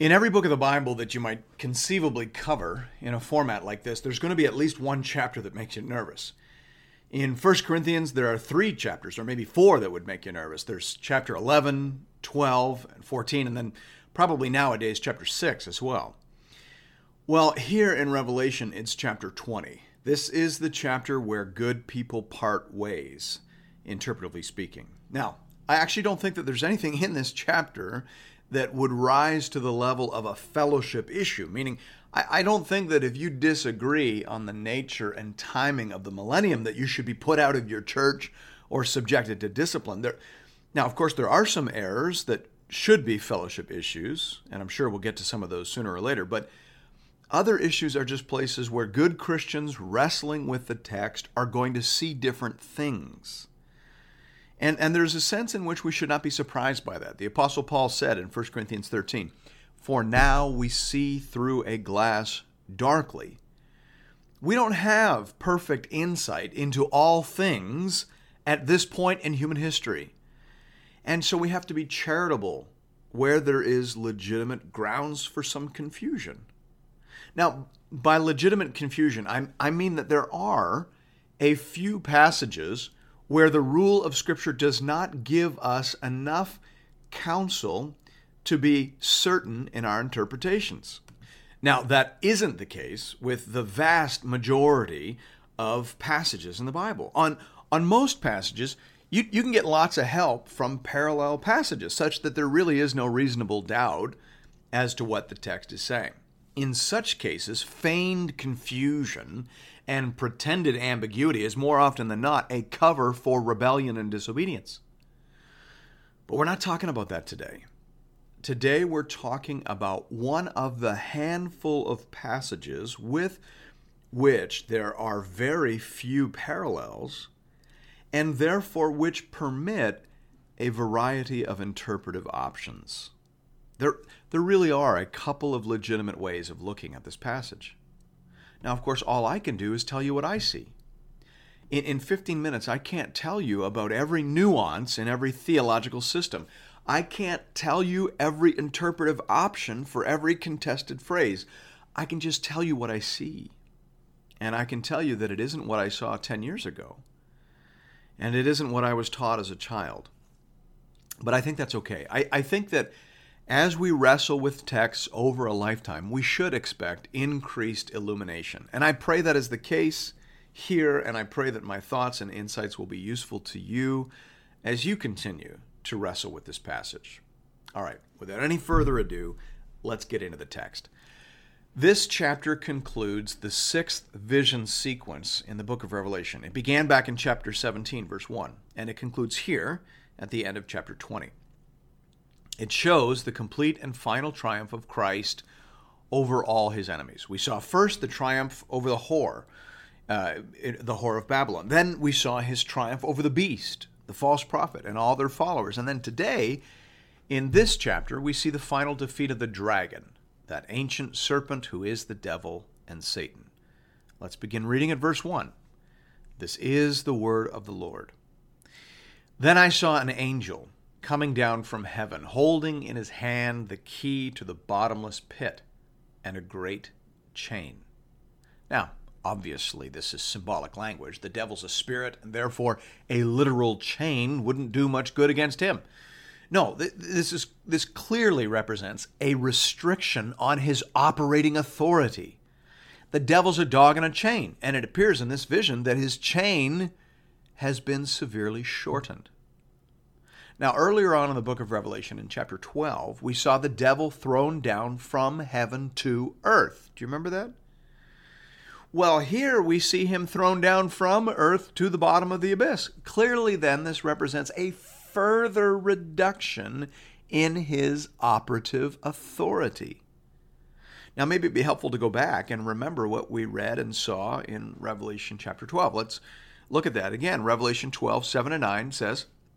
In every book of the Bible that you might conceivably cover in a format like this, there's going to be at least one chapter that makes you nervous. In 1 Corinthians, there are three chapters, or maybe four, that would make you nervous. There's chapter 11, 12, and 14, and then probably nowadays chapter 6 as well. Well, here in Revelation, it's chapter 20. This is the chapter where good people part ways, interpretively speaking. Now, I actually don't think that there's anything in this chapter that would rise to the level of a fellowship issue, meaning I, I, don't think that if you disagree on the nature and timing of the millennium that you should be put out of your church or subjected to discipline. There, now, of course, there are some errors that should be fellowship issues, and I'm sure we'll get to some of those sooner or later, but other issues are just places where good Christians wrestling with the text are going to see different things. And, and there's a sense in which we should not be surprised by that. The Apostle Paul said in 1 Corinthians 13, For now we see through a glass darkly. We don't have perfect insight into all things at this point in human history. And so we have to be charitable where there is legitimate grounds for some confusion. Now, by legitimate confusion, I, I mean that there are a few passages where the rule of Scripture does not give us enough counsel to be certain in our interpretations. Now, that isn't the case with the vast majority of passages in the Bible. On, on most passages, you, you can get lots of help from parallel passages, such that there really is no reasonable doubt as to what the text is saying. In such cases, feigned confusion and pretended ambiguity is more often than not a cover for rebellion and disobedience. But we're not talking about that today. Today we're talking about one of the handful of passages with which there are very few parallels and therefore which permit a variety of interpretive options. There, there really are a couple of legitimate ways of looking at this passage. Now, of course, all I can do is tell you what I see. In, in 15 minutes, I can't tell you about every nuance in every theological system. I can't tell you every interpretive option for every contested phrase. I can just tell you what I see. And I can tell you that it isn't what I saw 10 years ago. And it isn't what I was taught as a child. But I think that's okay. I, I think that as we wrestle with texts over a lifetime, we should expect increased illumination. And I pray that is the case here, and I pray that my thoughts and insights will be useful to you as you continue to wrestle with this passage. All right, without any further ado, let's get into the text. This chapter concludes the sixth vision sequence in the book of Revelation. It began back in chapter 17, verse 1, and it concludes here at the end of chapter 20. It shows the complete and final triumph of Christ over all his enemies. We saw first the triumph over the whore, uh, the whore of Babylon. Then we saw his triumph over the beast, the false prophet, and all their followers. And then today, in this chapter, we see the final defeat of the dragon, that ancient serpent who is the devil and Satan. Let's begin reading at verse 1. This is the word of the Lord. Then I saw an angel coming down from heaven, holding in his hand the key to the bottomless pit and a great chain. Now, obviously, this is symbolic language. The devil's a spirit, and therefore a literal chain wouldn't do much good against him. No, this is this clearly represents a restriction on his operating authority. The devil's a dog in a chain, and it appears in this vision that his chain has been severely shortened. Now, earlier on in the book of Revelation, in chapter 12, we saw the devil thrown down from heaven to earth. Do you remember that? Well, here we see him thrown down from earth to the bottom of the abyss. Clearly, then, this represents a further reduction in his operative authority. Now, maybe it'd be helpful to go back and remember what we read and saw in Revelation chapter 12. Let's look at that again. Revelation 12, 7 and 9 says,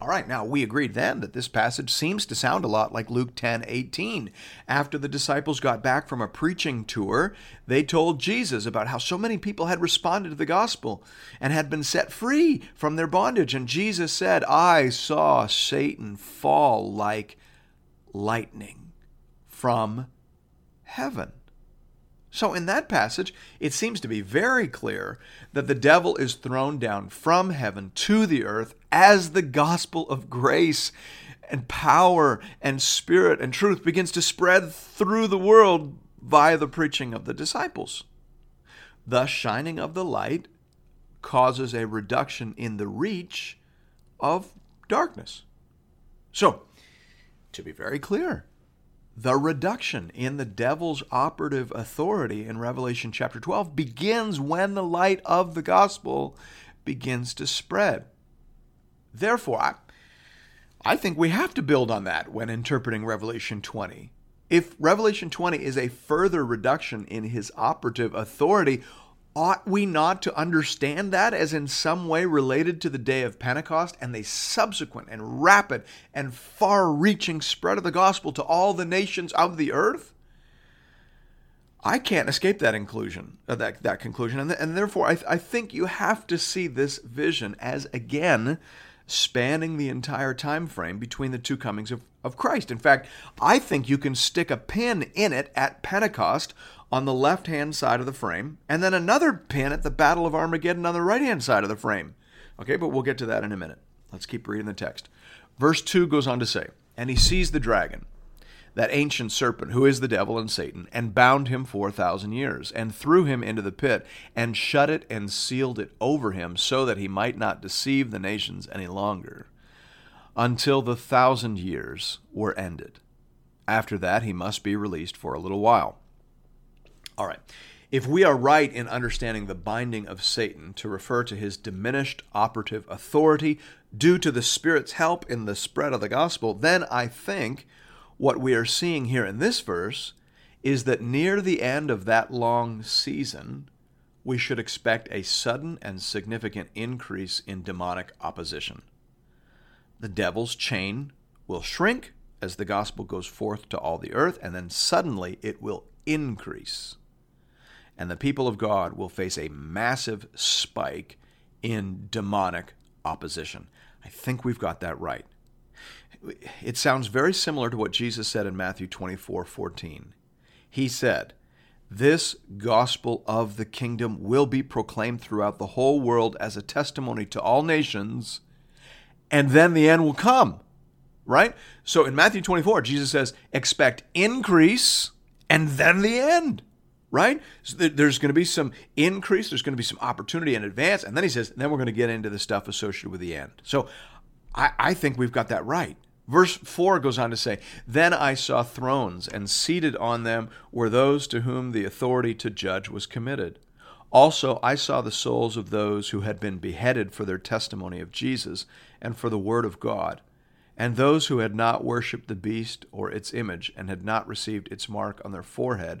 All right, now we agreed then that this passage seems to sound a lot like Luke 10 18. After the disciples got back from a preaching tour, they told Jesus about how so many people had responded to the gospel and had been set free from their bondage. And Jesus said, I saw Satan fall like lightning from heaven. So, in that passage, it seems to be very clear that the devil is thrown down from heaven to the earth as the gospel of grace and power and spirit and truth begins to spread through the world via the preaching of the disciples. The shining of the light causes a reduction in the reach of darkness. So, to be very clear, the reduction in the devil's operative authority in Revelation chapter 12 begins when the light of the gospel begins to spread. Therefore, I, I think we have to build on that when interpreting Revelation 20. If Revelation 20 is a further reduction in his operative authority, ought we not to understand that as in some way related to the day of Pentecost and the subsequent and rapid and far reaching spread of the gospel to all the nations of the earth? I can't escape that inclusion, uh, that, that conclusion, and, and therefore I, I think you have to see this vision as again spanning the entire time frame between the two comings of, of Christ. In fact, I think you can stick a pin in it at Pentecost on the left hand side of the frame, and then another pin at the Battle of Armageddon on the right hand side of the frame. Okay, but we'll get to that in a minute. Let's keep reading the text. Verse 2 goes on to say, And he seized the dragon, that ancient serpent, who is the devil and Satan, and bound him for a thousand years, and threw him into the pit, and shut it and sealed it over him, so that he might not deceive the nations any longer, until the thousand years were ended. After that, he must be released for a little while. All right. If we are right in understanding the binding of Satan to refer to his diminished operative authority due to the Spirit's help in the spread of the gospel, then I think what we are seeing here in this verse is that near the end of that long season, we should expect a sudden and significant increase in demonic opposition. The devil's chain will shrink as the gospel goes forth to all the earth, and then suddenly it will increase and the people of God will face a massive spike in demonic opposition. I think we've got that right. It sounds very similar to what Jesus said in Matthew 24 14. He said, This gospel of the kingdom will be proclaimed throughout the whole world as a testimony to all nations, and then the end will come. Right? So in Matthew 24, Jesus says, Expect increase and then the end right? So there's going to be some increase, there's going to be some opportunity in advance, and then he says, then we're going to get into the stuff associated with the end. So I, I think we've got that right. Verse 4 goes on to say, Then I saw thrones, and seated on them were those to whom the authority to judge was committed. Also, I saw the souls of those who had been beheaded for their testimony of Jesus and for the word of God, and those who had not worshipped the beast or its image, and had not received its mark on their forehead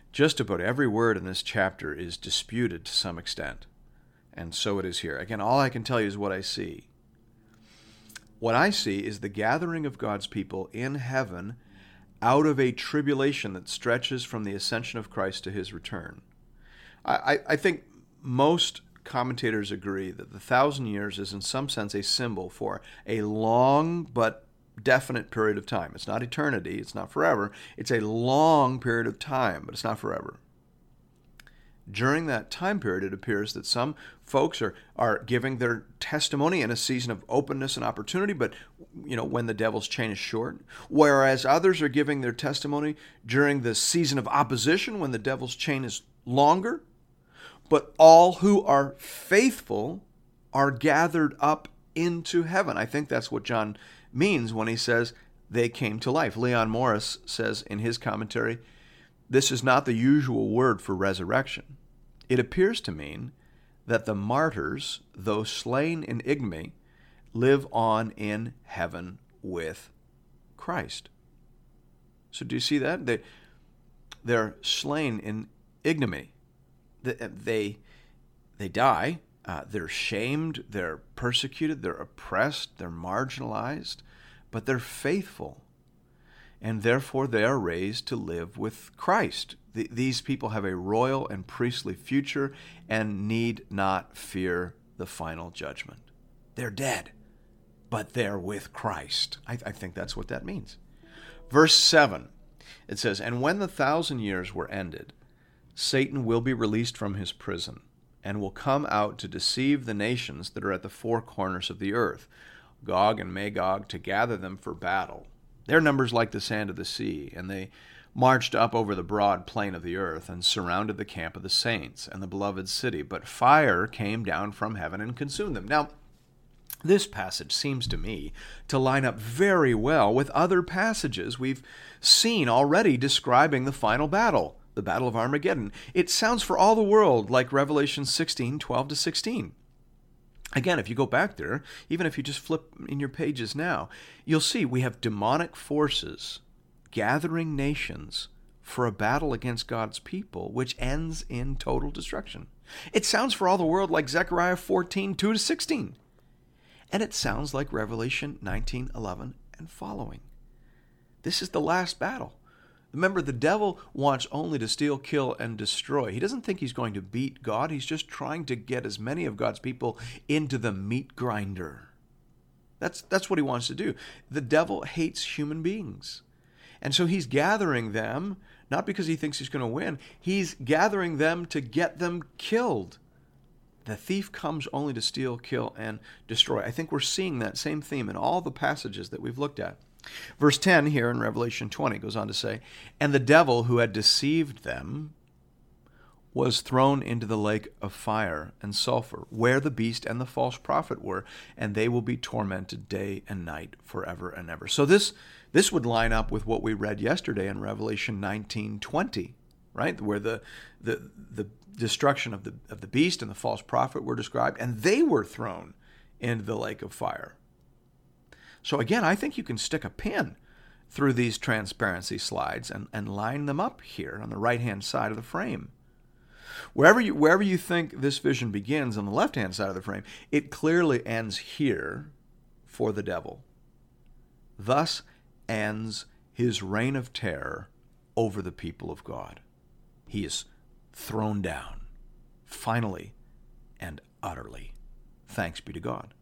Just about every word in this chapter is disputed to some extent. And so it is here. Again, all I can tell you is what I see. What I see is the gathering of God's people in heaven out of a tribulation that stretches from the ascension of Christ to his return. I, I think most commentators agree that the thousand years is, in some sense, a symbol for a long but definite period of time. It's not eternity, it's not forever. It's a long period of time, but it's not forever. During that time period, it appears that some folks are, are giving their testimony in a season of openness and opportunity, but you know, when the devil's chain is short. Whereas others are giving their testimony during the season of opposition when the devil's chain is longer. But all who are faithful are gathered up into heaven. I think that's what John means when he says they came to life. Leon Morris says in his commentary, this is not the usual word for resurrection. It appears to mean that the martyrs, though slain in ignominy, live on in heaven with Christ. So do you see that? They, they're slain in ignominy. They, they die uh, they're shamed, they're persecuted, they're oppressed, they're marginalized, but they're faithful. And therefore, they are raised to live with Christ. The, these people have a royal and priestly future and need not fear the final judgment. They're dead, but they're with Christ. I, I think that's what that means. Verse 7 it says, And when the thousand years were ended, Satan will be released from his prison and will come out to deceive the nations that are at the four corners of the earth, Gog and Magog, to gather them for battle. Their numbers like the sand of the sea, and they marched up over the broad plain of the earth and surrounded the camp of the saints and the beloved city. But fire came down from heaven and consumed them. Now, this passage seems to me to line up very well with other passages we've seen already describing the final battle the Battle of Armageddon. It sounds for all the world like Revelation 16 12 to 16. Again, if you go back there, even if you just flip in your pages now, you'll see we have demonic forces gathering nations for a battle against God's people, which ends in total destruction. It sounds for all the world like Zechariah 14 2 to 16. And it sounds like Revelation 19 11 and following. This is the last battle. Remember, the devil wants only to steal, kill, and destroy. He doesn't think he's going to beat God. He's just trying to get as many of God's people into the meat grinder. That's, that's what he wants to do. The devil hates human beings. And so he's gathering them, not because he thinks he's going to win, he's gathering them to get them killed. The thief comes only to steal, kill, and destroy. I think we're seeing that same theme in all the passages that we've looked at. Verse 10 here in Revelation 20 goes on to say, And the devil who had deceived them was thrown into the lake of fire and sulfur, where the beast and the false prophet were, and they will be tormented day and night forever and ever. So this this would line up with what we read yesterday in Revelation 19:20, right? Where the the the destruction of the of the beast and the false prophet were described, and they were thrown into the lake of fire. So again, I think you can stick a pin through these transparency slides and, and line them up here on the right-hand side of the frame. Wherever you, wherever you think this vision begins on the left-hand side of the frame, it clearly ends here for the devil. Thus ends his reign of terror over the people of God. He is thrown down, finally and utterly. Thanks be to God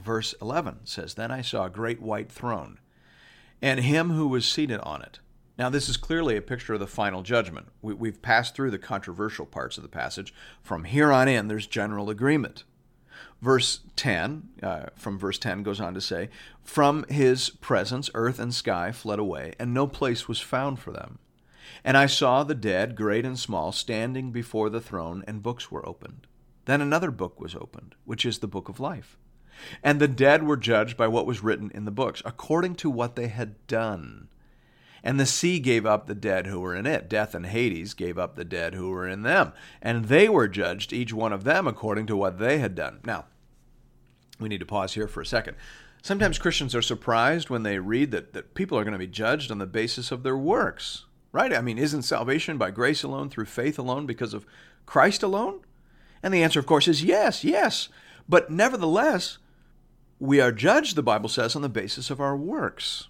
verse 11 says, Then I saw a great white throne, and him who was seated on it. Now, this is clearly a picture of the final judgment. We, have passed through the controversial parts of the passage. From here on in, there's general agreement. Verse 10, uh, from verse 10 goes on to say, From his presence, earth and sky fled away, and no place was found for them. And I saw the dead, great and small, standing before the throne, and books were opened. Then another book was opened, which is the book of life. And the dead were judged by what was written in the books, according to what they had done. And the sea gave up the dead who were in it. Death and Hades gave up the dead who were in them. And they were judged, each one of them, according to what they had done. Now, we need to pause here for a second. Sometimes Christians are surprised when they read that, that people are going to be judged on the basis of their works, right? I mean, isn't salvation by grace alone, through faith alone, because of Christ alone? And the answer, of course, is yes, yes. But nevertheless, we are judged, the Bible says, on the basis of our works.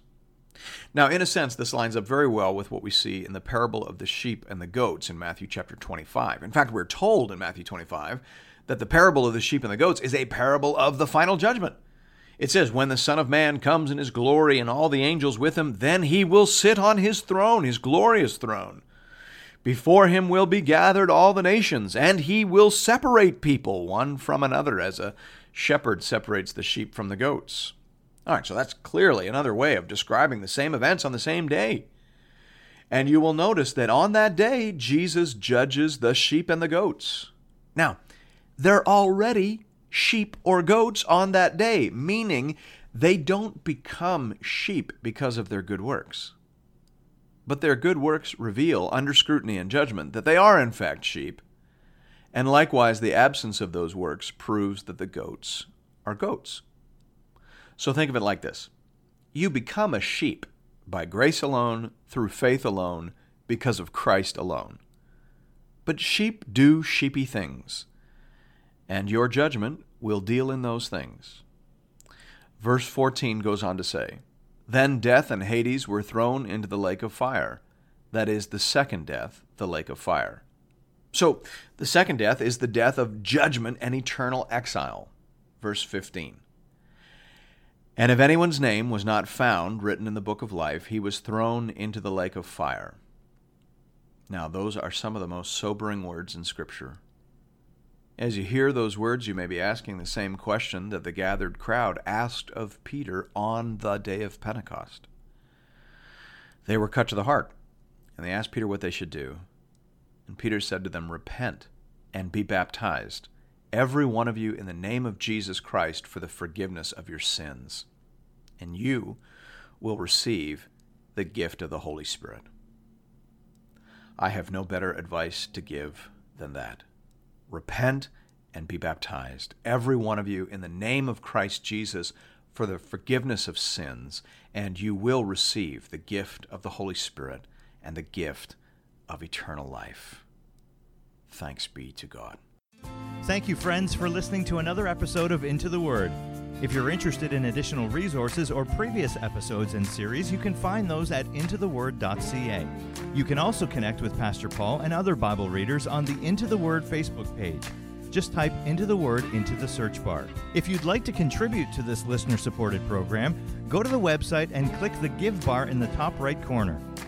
Now, in a sense, this lines up very well with what we see in the parable of the sheep and the goats in Matthew chapter 25. In fact, we're told in Matthew 25 that the parable of the sheep and the goats is a parable of the final judgment. It says, When the Son of Man comes in his glory and all the angels with him, then he will sit on his throne, his glorious throne. Before him will be gathered all the nations, and he will separate people one from another, as a shepherd separates the sheep from the goats. All right, so that's clearly another way of describing the same events on the same day. And you will notice that on that day, Jesus judges the sheep and the goats. Now, they're already sheep or goats on that day, meaning they don't become sheep because of their good works. But their good works reveal, under scrutiny and judgment, that they are in fact sheep, and likewise the absence of those works proves that the goats are goats. So think of it like this You become a sheep by grace alone, through faith alone, because of Christ alone. But sheep do sheepy things, and your judgment will deal in those things. Verse 14 goes on to say, Then death and Hades were thrown into the lake of fire. That is the second death, the lake of fire. So, the second death is the death of judgment and eternal exile. Verse 15. And if anyone's name was not found written in the book of life, he was thrown into the lake of fire. Now, those are some of the most sobering words in Scripture. As you hear those words, you may be asking the same question that the gathered crowd asked of Peter on the day of Pentecost. They were cut to the heart, and they asked Peter what they should do. And Peter said to them, Repent and be baptized every one of you in the name of Jesus Christ for the forgiveness of your sins, and you will receive the gift of the Holy Spirit. I have no better advice to give than that. Repent and be baptized, every one of you, in the name of Christ Jesus for the forgiveness of sins, and you will receive the gift of the Holy Spirit and the gift of eternal life. Thanks be to God. Thank you, friends, for listening to another episode of Into the Word. If you're interested in additional resources or previous episodes and series, you can find those at intotheword.ca. You can also connect with Pastor Paul and other Bible readers on the Into the Word Facebook page. Just type Into the Word into the search bar. If you'd like to contribute to this listener supported program, go to the website and click the Give bar in the top right corner.